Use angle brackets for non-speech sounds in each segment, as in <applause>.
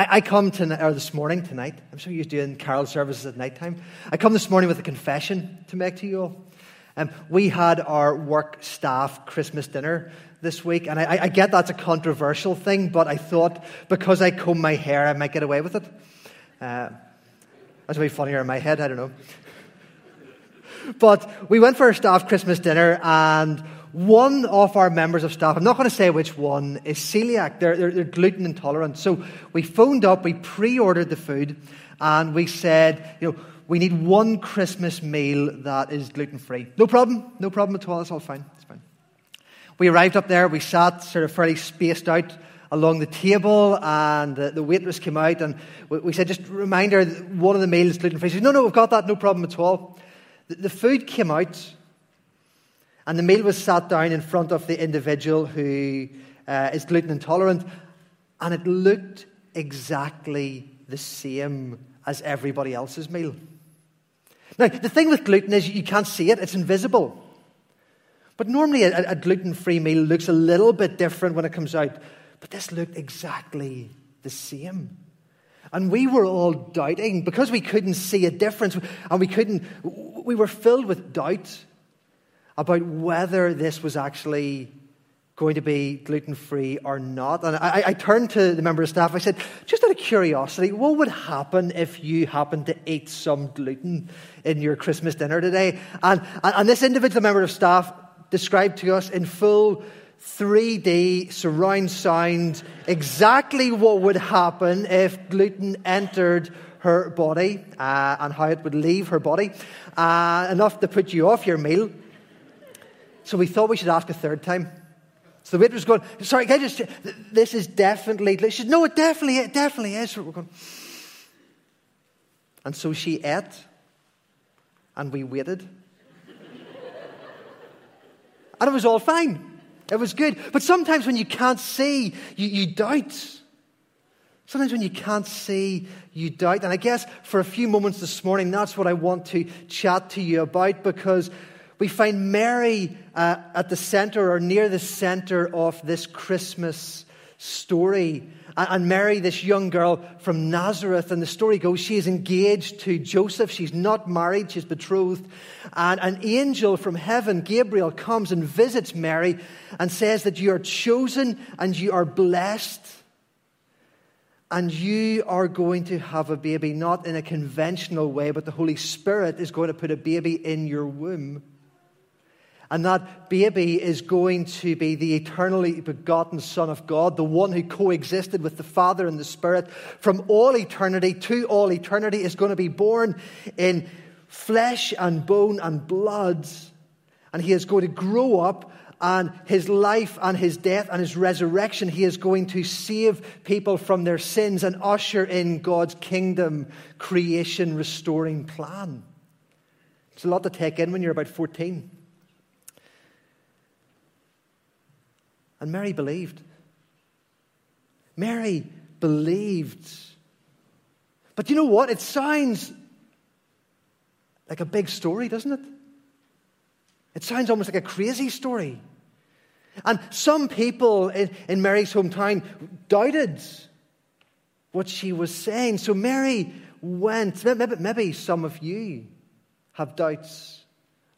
I, I come to, or this morning, tonight, I'm sure to doing carol services at night time. I come this morning with a confession to make to you all. Um, we had our work staff Christmas dinner this week, and I, I, get that's a controversial thing, but I thought because I comb my hair, I might get away with it. Uh, that's way funnier in my head, I don't know. But we went for our staff Christmas dinner, and one of our members of staff, I'm not going to say which one, is celiac. They're, they're, they're gluten intolerant. So we phoned up, we pre ordered the food, and we said, you know, we need one Christmas meal that is gluten free. No problem, no problem at all. It's all fine. It's fine. We arrived up there, we sat sort of fairly spaced out along the table, and the, the waitress came out, and we, we said, just reminder, one of the meals is gluten free. She said, no, no, we've got that, no problem at all. The, the food came out, and the meal was sat down in front of the individual who uh, is gluten intolerant, and it looked exactly the same as everybody else's meal. Now, the thing with gluten is you can't see it, it's invisible. But normally a, a gluten free meal looks a little bit different when it comes out, but this looked exactly the same. And we were all doubting because we couldn't see a difference and we couldn't, we were filled with doubt about whether this was actually going to be gluten free or not. And I, I, turned to the member of staff. I said, just out of curiosity, what would happen if you happened to eat some gluten in your Christmas dinner today? And, and this individual member of staff described to us in full 3D surround sound exactly what would happen if gluten entered her body uh, and how it would leave her body, uh, enough to put you off your meal. So we thought we should ask a third time. So the waitress was going, sorry, can I just, this is definitely, she said, no, it definitely, it definitely is. We're going, and so she ate, and we waited. and it was all fine. It was good. But sometimes when you can't see, you, you doubt. Sometimes when you can't see, you doubt. And I guess for a few moments this morning, that's what I want to chat to you about because we find Mary uh, at the center or near the center of this Christmas story. And Mary, this young girl from Nazareth, and the story goes she is engaged to Joseph. She's not married, she's betrothed. And an angel from heaven, Gabriel, comes and visits Mary and says that you are chosen and you are blessed. And you are going to have a baby, not in a conventional way, but the Holy Spirit is going to put a baby in your womb. And that baby is going to be the eternally begotten Son of God, the one who coexisted with the Father and the Spirit from all eternity to all eternity, is going to be born in flesh and bone and blood. And he is going to grow up, and his life and his death and his resurrection, he is going to save people from their sins and usher in God's kingdom creation restoring plan. It's a lot to take in when you're about 14. And Mary believed. Mary believed. But you know what? It sounds like a big story, doesn't it? It sounds almost like a crazy story. And some people in, in Mary's hometown doubted what she was saying. So Mary went. Maybe, maybe some of you have doubts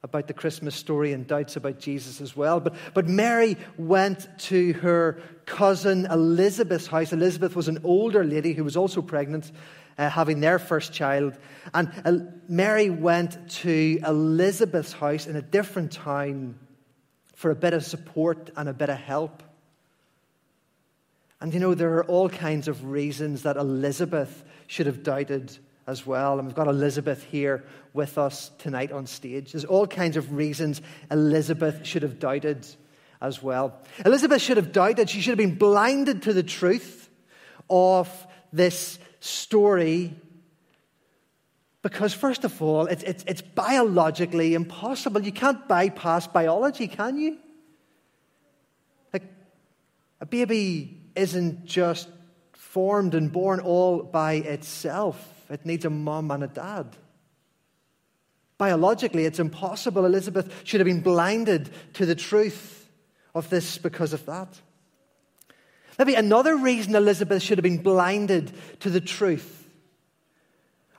about the Christmas story and doubts about Jesus as well. But, but Mary went to her cousin Elizabeth's house. Elizabeth was an older lady who was also pregnant, uh, having their first child. And uh, Mary went to Elizabeth's house in a different town for a bit of support and a bit of help. And you know, there are all kinds of reasons that Elizabeth should have doubted as well. And we've got Elizabeth here with us tonight on stage. There's all kinds of reasons Elizabeth should have doubted as well. Elizabeth should have doubted. She should have been blinded to the truth of this story because, first of all, it's, it's, it's biologically impossible. You can't bypass biology, can you? Like, a baby isn't just formed and born all by itself. It needs a mom and a dad. Biologically, it's impossible. Elizabeth should have been blinded to the truth of this because of that. Maybe another reason Elizabeth should have been blinded to the truth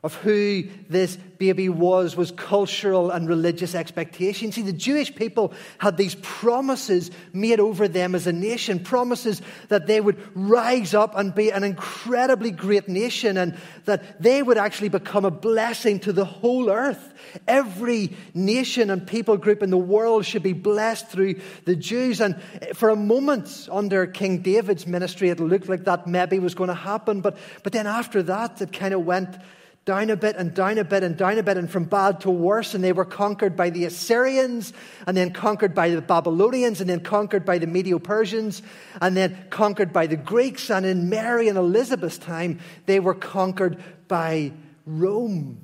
of who this baby was was cultural and religious expectation. See, the Jewish people had these promises made over them as a nation, promises that they would rise up and be an incredibly great nation and that they would actually become a blessing to the whole earth. Every nation and people group in the world should be blessed through the Jews. And for a moment under King David's ministry, it looked like that maybe was going to happen. But, but then after that, it kind of went down a bit and down a bit and down a bit and from bad to worse. And they were conquered by the Assyrians and then conquered by the Babylonians and then conquered by the Medo Persians and then conquered by the Greeks. And in Mary and Elizabeth's time, they were conquered by Rome.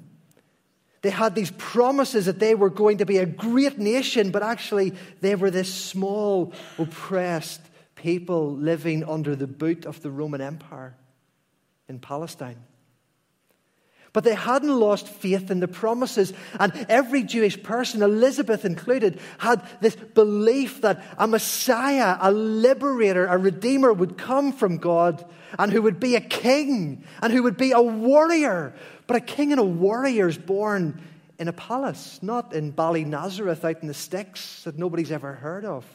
They had these promises that they were going to be a great nation, but actually they were this small, oppressed people living under the boot of the Roman Empire in Palestine. But they hadn't lost faith in the promises. And every Jewish person, Elizabeth included, had this belief that a Messiah, a liberator, a redeemer would come from God and who would be a king and who would be a warrior. But a king and a warrior is born in a palace, not in Ballynazareth out in the sticks that nobody's ever heard of.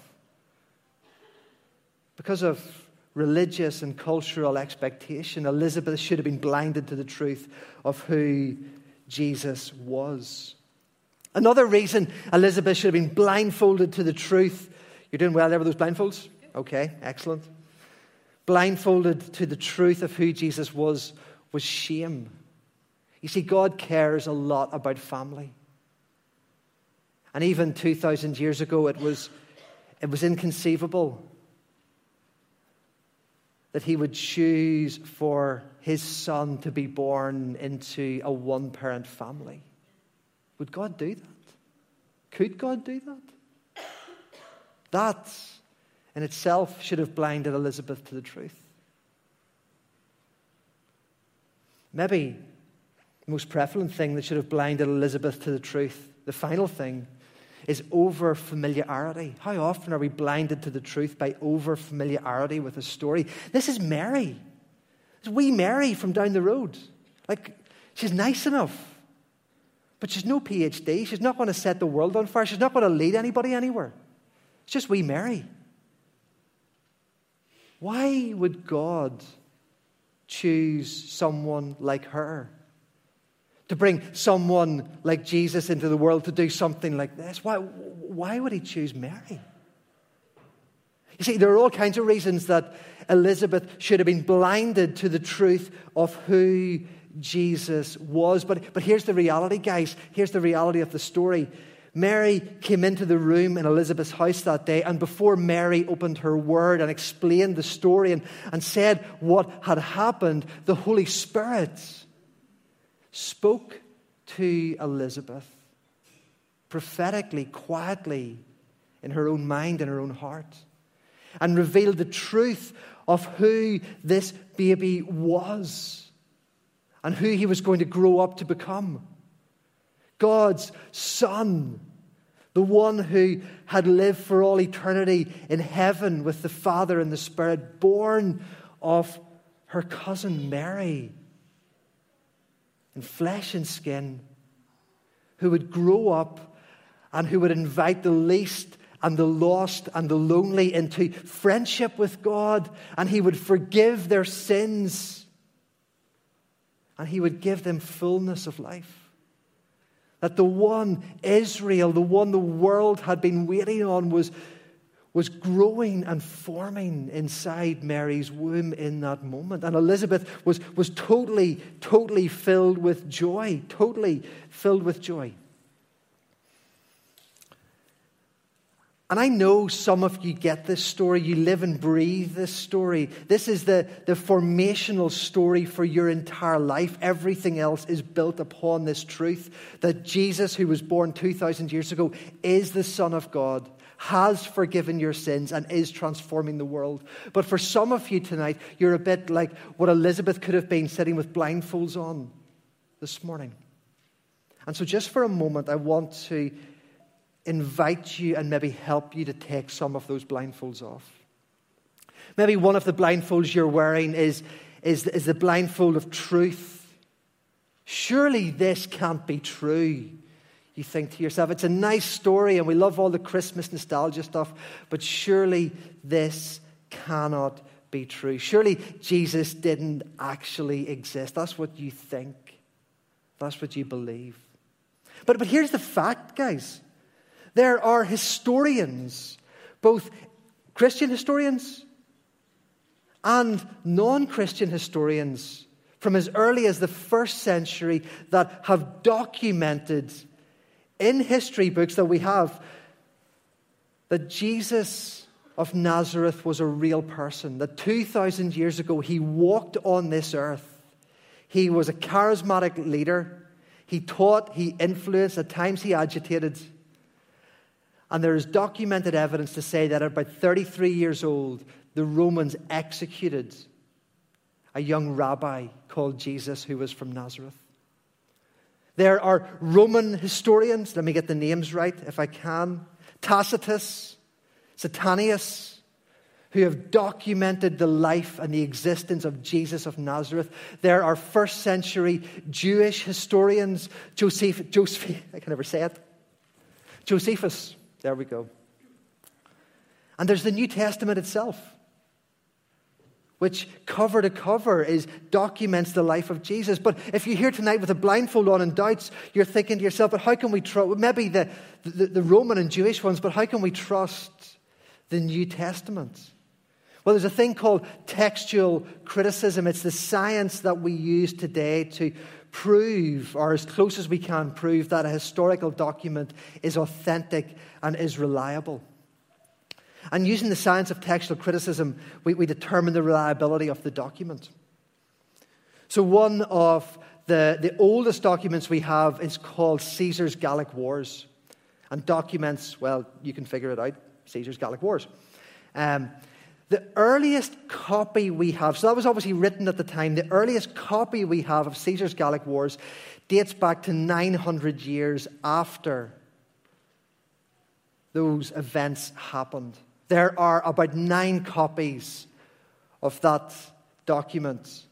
Because of religious and cultural expectation, Elizabeth should have been blinded to the truth of who Jesus was. Another reason Elizabeth should have been blindfolded to the truth. You're doing well there with those blindfolds? Okay, excellent. Blindfolded to the truth of who Jesus was was shame. You see, God cares a lot about family. And even 2,000 years ago, it was, it was inconceivable that he would choose for his son to be born into a one parent family. Would God do that? Could God do that? That in itself should have blinded Elizabeth to the truth. Maybe the most prevalent thing that should have blinded Elizabeth to the truth, the final thing, is over familiarity. How often are we blinded to the truth by over familiarity with a story? This is Mary. It's wee Mary from down the road. Like, she's nice enough, but she's no PhD. She's not going to set the world on fire. She's not going to lead anybody anywhere. It's just wee Mary. Why would God choose someone like her? To bring someone like Jesus into the world to do something like this? Why, why would he choose Mary? You see, there are all kinds of reasons that Elizabeth should have been blinded to the truth of who Jesus was. But, but here's the reality, guys. Here's the reality of the story. Mary came into the room in Elizabeth's house that day, and before Mary opened her word and explained the story and, and said what had happened, the Holy Spirit spoke to Elizabeth prophetically, quietly, in her own mind and her own heart, and revealed the truth of who this baby was and who he was going to grow up to become. God's Son, the one who had lived for all eternity in heaven with the Father and the Spirit, born of her cousin Mary in flesh and skin, who would grow up and who would invite the least and the lost and the lonely into friendship with God, and He would forgive their sins, and He would give them fullness of life. That the one Israel, the one the world had been waiting on, was was growing and forming inside Mary's womb in that moment. And Elizabeth was, was totally, totally filled with joy, totally filled with joy. And I know some of you get this story. You live and breathe this story. This is the, the formational story for your entire life. Everything else is built upon this truth that Jesus, who was born 2,000 years ago, is the Son of God has forgiven your sins and is transforming the world. But for some of you tonight, you're a bit like what Elizabeth could have been sitting with blindfolds on this morning. And so, just for a moment, I want to invite you and maybe help you to take some of those blindfolds off. Maybe one of the blindfolds you're wearing is, is, is the blindfold of truth. Surely this can't be true. You think to yourself, it's a nice story and we love all the Christmas nostalgia stuff, but surely this cannot be true. Surely Jesus didn't actually exist. That's what you think, that's what you believe. But, but here's the fact, guys there are historians, both Christian historians and non Christian historians from as early as the first century that have documented in history books that we have that Jesus of Nazareth was a real person, that 2,000 years ago he walked on this earth. He was a charismatic leader. He taught, he influenced, at times he agitated. And there is documented evidence to say that at about 33 years old, the Romans executed a young rabbi called Jesus who was from Nazareth. There are Roman historians, let me get the names right if I can Tacitus, Suetonius, who have documented the life and the existence of Jesus of Nazareth. There are first century Jewish historians, Joseph, Joseph <laughs> I can never say it, Josephus, there we go. And there's the New Testament itself which cover to cover is documents the life of Jesus. But if you're here tonight with a blindfold on and doubts, you're thinking to yourself, but how can we trust, maybe the, the, the Roman and Jewish ones, but how can we trust the New Testament? Well, there's a thing called textual criticism. It's the science that we use today to prove, or as close as we can prove, that a historical document is authentic and is reliable. And using the science of textual criticism, we, we determine the reliability of the document. So, one of the, the oldest documents we have is called Caesar's Gallic Wars. And documents, well, you can figure it out Caesar's Gallic Wars. Um, the earliest copy we have, so that was obviously written at the time, the earliest copy we have of Caesar's Gallic Wars dates back to 900 years after those events happened. There are about nine copies of that document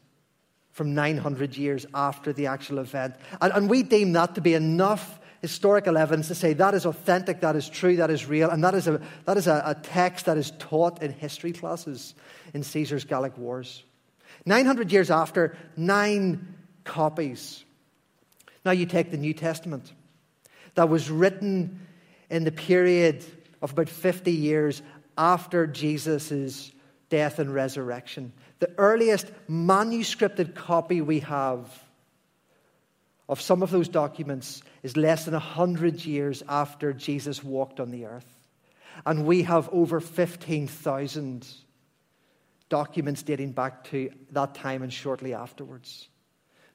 from 900 years after the actual event. And, and, we deem that to be enough historical evidence to say that is authentic, that is true, that is real, and that is a, that is a, a text that is taught in history classes in Caesar's Gallic Wars. 900 years after, nine copies. Now you take the New Testament that was written in the period of about 50 years after Jesus' death and resurrection. The earliest manuscripted copy we have of some of those documents is less than 100 years after Jesus walked on the earth. And we have over 15,000 documents dating back to that time and shortly afterwards.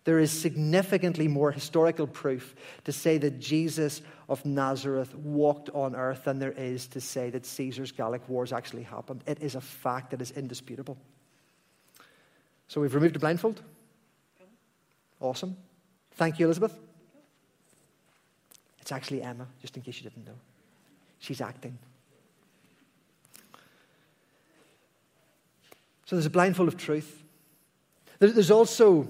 There is significantly more historical proof to say that Jesus of Nazareth walked on earth than there is to say that Caesar's Gallic Wars actually happened. It is a fact that is indisputable. So we've removed the blindfold. Awesome. Thank you, Elizabeth. It's actually Emma, just in case you didn't know. She's acting. So there's a blindfold of truth. There's also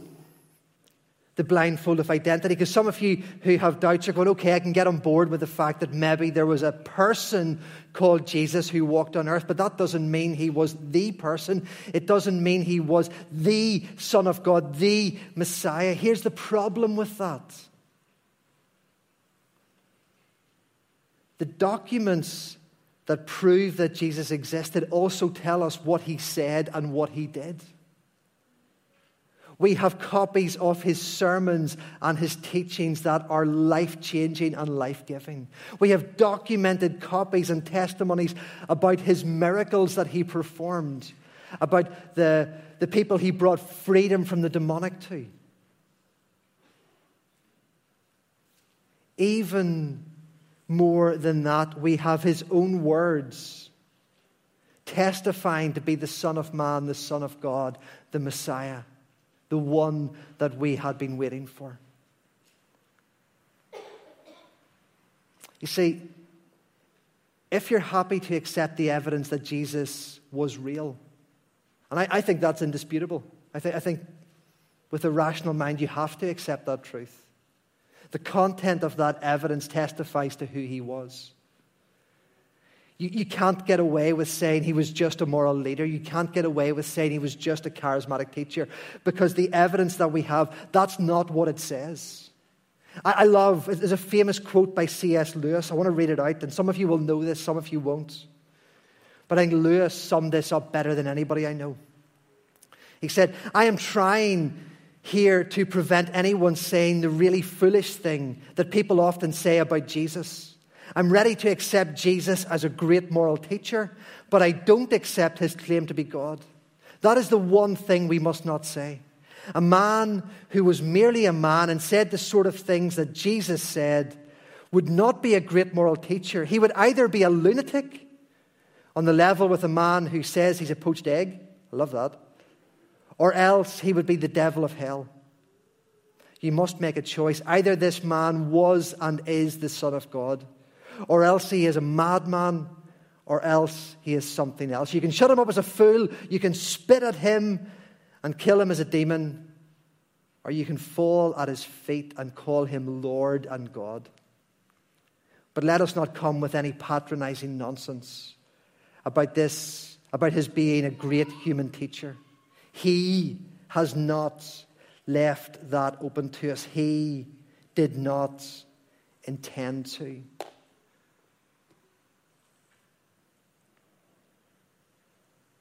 the blindfold of identity. Because some of you who have doubts are going, okay, I can get on board with the fact that maybe there was a person called Jesus who walked on earth, but that doesn't mean he was the person. It doesn't mean he was the Son of God, the Messiah. Here's the problem with that the documents that prove that Jesus existed also tell us what he said and what he did. We have copies of his sermons and his teachings that are life changing and life giving. We have documented copies and testimonies about his miracles that he performed, about the, the people he brought freedom from the demonic to. Even more than that, we have his own words testifying to be the Son of Man, the Son of God, the Messiah the one that we had been waiting for. You see, if you're happy to accept the evidence that Jesus was real, And I, I think that's indisputable. I, th- I think with a rational mind, you have to accept that truth. The content of that evidence testifies to who he was. You, you can't get away with saying he was just a moral leader. You can't get away with saying he was just a charismatic teacher because the evidence that we have, that's not what it says. I, I love, there's a famous quote by C.S. Lewis. I want to read it out, and some of you will know this, some of you won't. But I think Lewis summed this up better than anybody I know. He said, I am trying here to prevent anyone saying the really foolish thing that people often say about Jesus. I'm ready to accept Jesus as a great moral teacher, but I don't accept his claim to be God. That is the one thing we must not say. A man who was merely a man and said the sort of things that Jesus said would not be a great moral teacher. He would either be a lunatic on the level with a man who says he's a poached egg. I love that. Or else he would be the devil of hell. You must make a choice. Either this man was and is the Son of God or else he is a madman, or else he is something else. You can shut him up as a fool, you can spit at him and kill him as a demon, or you can fall at his feet and call him Lord and God. But let us not come with any patronizing nonsense about this, about his being a great human teacher. He has not left that open to us. He did not intend to.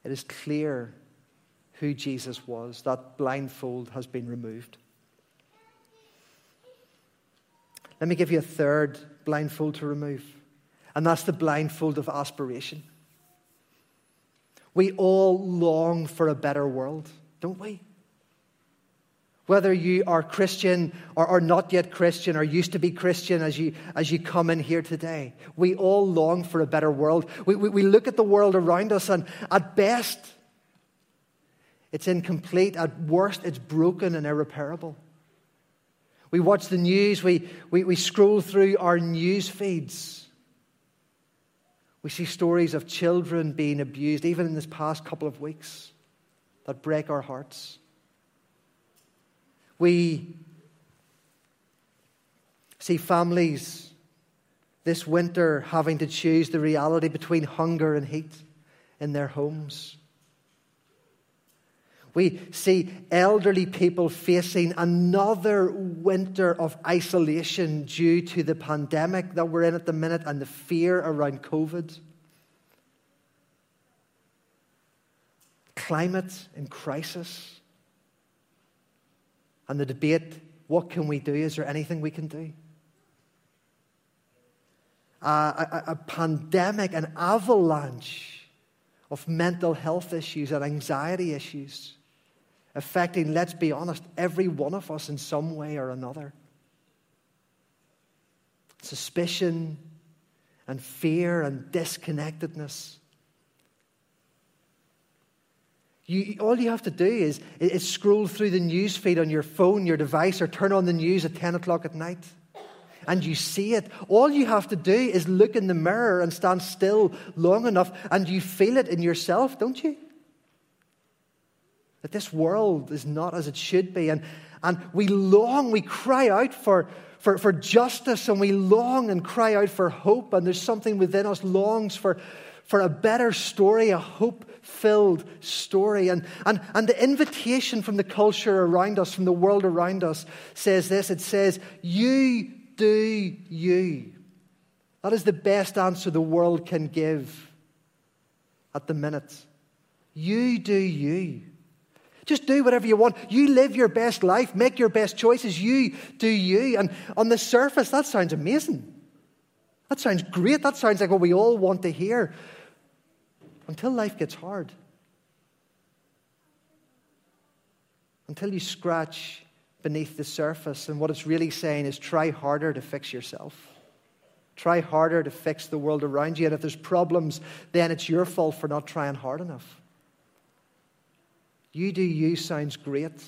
It is clear who Jesus was. That blindfold has been removed. Let me give you a third blindfold to remove, and that's the blindfold of aspiration. We all long for a better world, don't we? Whether you are Christian or, or not yet Christian or used to be Christian as you, as you come in here today, we all long for a better world. We, we, we look at the world around us, and at best, it's incomplete. At worst, it's broken and irreparable. We watch the news, we, we, we scroll through our news feeds. We see stories of children being abused, even in this past couple of weeks, that break our hearts. We see families this winter having to choose the reality between hunger and heat in their homes. We see elderly people facing another winter of isolation due to the pandemic that we're in at the minute and the fear around COVID. Climate in crisis. And the debate what can we do? Is there anything we can do? a, a, a pandemic, an avalanche of mental health issues and anxiety issues affecting, let's be honest, every one of us in some way or another. Suspicion and fear and disconnectedness. You, all you have to do is, is scroll through the news feed on your phone, your device, or turn on the news at 10 o'clock at night. And you see it. All you have to do is look in the mirror and stand still long enough, and you feel it in yourself, don't you? That this world is not as it should be. And, and we long, we cry out for, for, for justice, and we long and cry out for hope. And there's something within us longs for, for a better story, a hope filled story. And, and, and the invitation from the culture around us, from the world around us, says this it says, You do you. That is the best answer the world can give at the minute. You do you. Just do whatever you want. You live your best life, make your best choices. You do you. And on the surface, that sounds amazing. That sounds great. That sounds like what we all want to hear until life gets hard. Until you scratch beneath the surface, and what it's really saying is try harder to fix yourself. Try harder to fix the world around you. And if there's problems, then it's your fault for not trying hard enough. You do you sounds great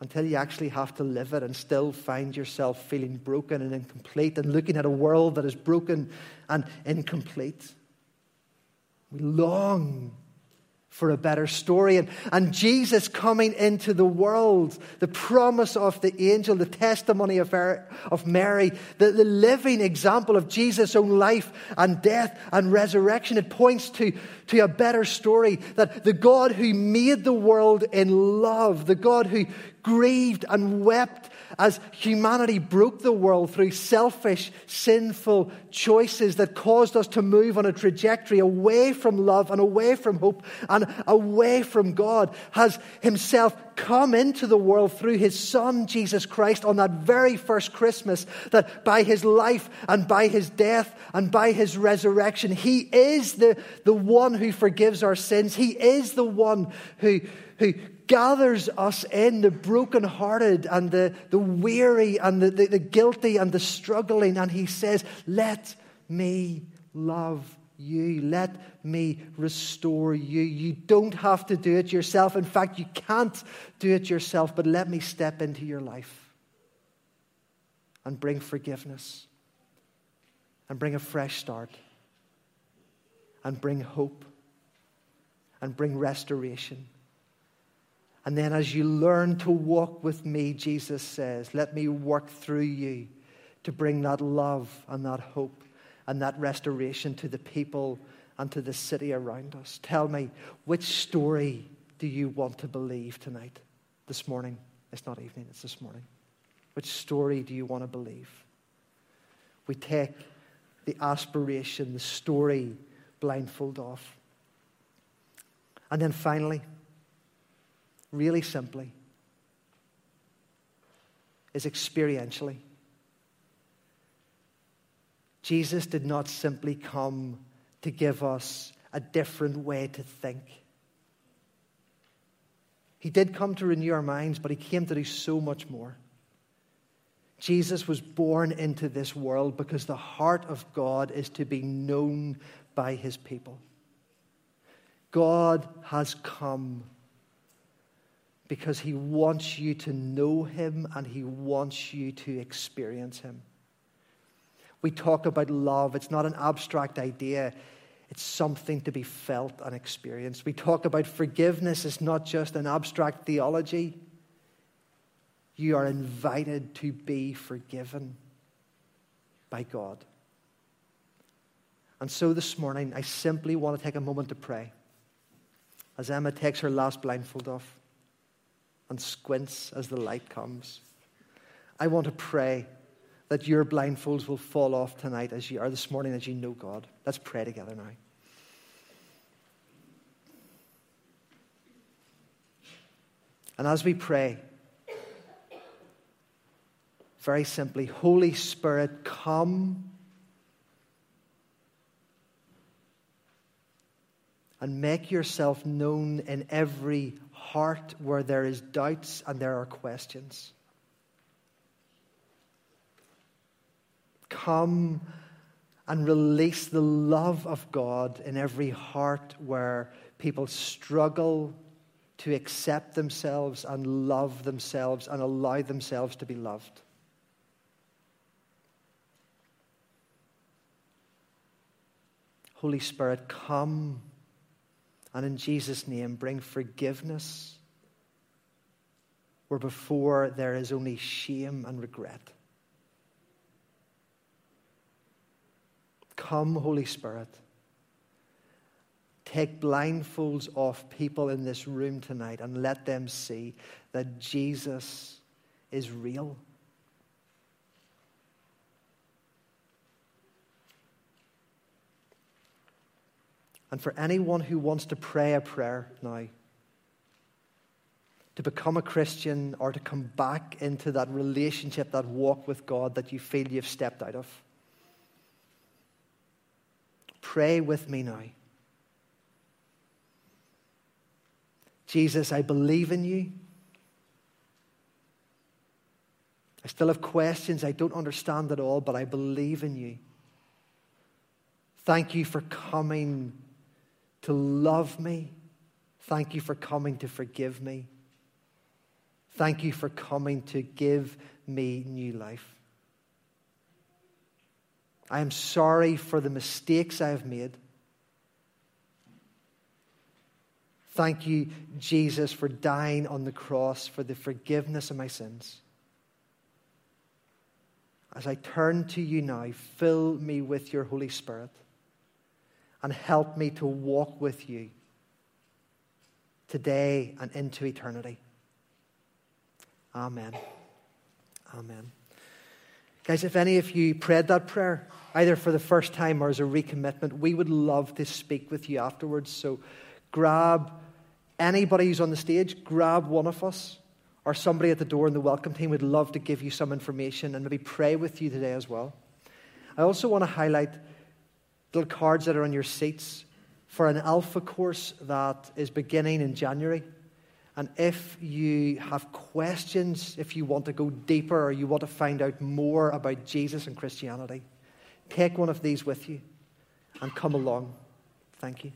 until you actually have to live it and still find yourself feeling broken and incomplete and looking at a world that is broken and incomplete. We long for a better story. And, and Jesus coming into the world, the promise of the angel, the testimony of, of Mary, the, the living example of Jesus' own life and death and resurrection. It points to, to a better story that the God who made the world in love, the God who grieved and wept as humanity broke the world through selfish, sinful choices that caused us to move on a trajectory away from love and away from hope and away from God, has himself come into the world through his Son, Jesus Christ, on that very first Christmas, that by his life and by his death and by his resurrection, he is the, the one who forgives our sins. He is the one who, who gathers us in, the brokenhearted and the, the weary and the, the, the guilty and the struggling, and he says, Let me love you. Let me restore you. You don't have to do it yourself. In fact, you can't do it yourself, but let me step into your life and bring forgiveness and bring a fresh start and bring hope and bring restoration and then, as you learn to walk with me, Jesus says, let me work through you to bring that love and that hope and that restoration to the people and to the city around us. Tell me, which story do you want to believe tonight, this morning? It's not evening, it's this morning. Which story do you want to believe? We take the aspiration, the story blindfold off. And then finally, really simply, is experientially. Jesus did not simply come to give us a different way to think. He did come to renew our minds, but he came to do so much more. Jesus was born into this world because the heart of God is to be known by his people. God has come because He wants you to know Him and He wants you to experience Him. We talk about love, it's not an abstract idea. It's something to be felt and experienced. We talk about forgiveness, it's not just an abstract theology. You are invited to be forgiven by God. And so this morning, I simply want to take a moment to pray as Emma takes her last blindfold off and squints as the light comes. I want to pray that your blindfolds will fall off tonight as you are this morning as you know God. Let's pray together now. And as we pray, very simply, Holy Spirit, come and make yourself known in every heart where there is doubts and there are questions. Come and release the love of God in every heart where people struggle to accept themselves and love themselves and allow themselves to be loved. Holy Spirit, come and in Jesus' name, bring forgiveness where before there is only shame and regret. Come, Holy Spirit. Take blindfolds off people in this room tonight and let them see that Jesus is real. And for anyone who wants to pray a prayer now, to become a Christian or to come back into that relationship, that walk with God that you feel you've stepped out of, pray with me now. Jesus, I believe in you. I still have questions. I don't understand it all, but I believe in you. Thank you for coming to love me. Thank you for coming to forgive me. Thank you for coming to give me new life. I am sorry for the mistakes I have made. Thank you, Jesus, for dying on the cross for the forgiveness of my sins. As I turn to you now, fill me with your Holy Spirit and help me to walk with you today and into eternity. Amen. Amen. Guys, if any of you prayed that prayer, either for the first time or as a recommitment, we would love to speak with you afterwards. So grab anybody who's on the stage, grab one of us or somebody at the door in the welcome team would love to give you some information and maybe pray with you today as well. I also want to highlight little cards that are on your seats for an alpha course that is beginning in January. And if you have questions, if you want to go deeper or you want to find out more about Jesus and Christianity, take one of these with you and come along. Thank you.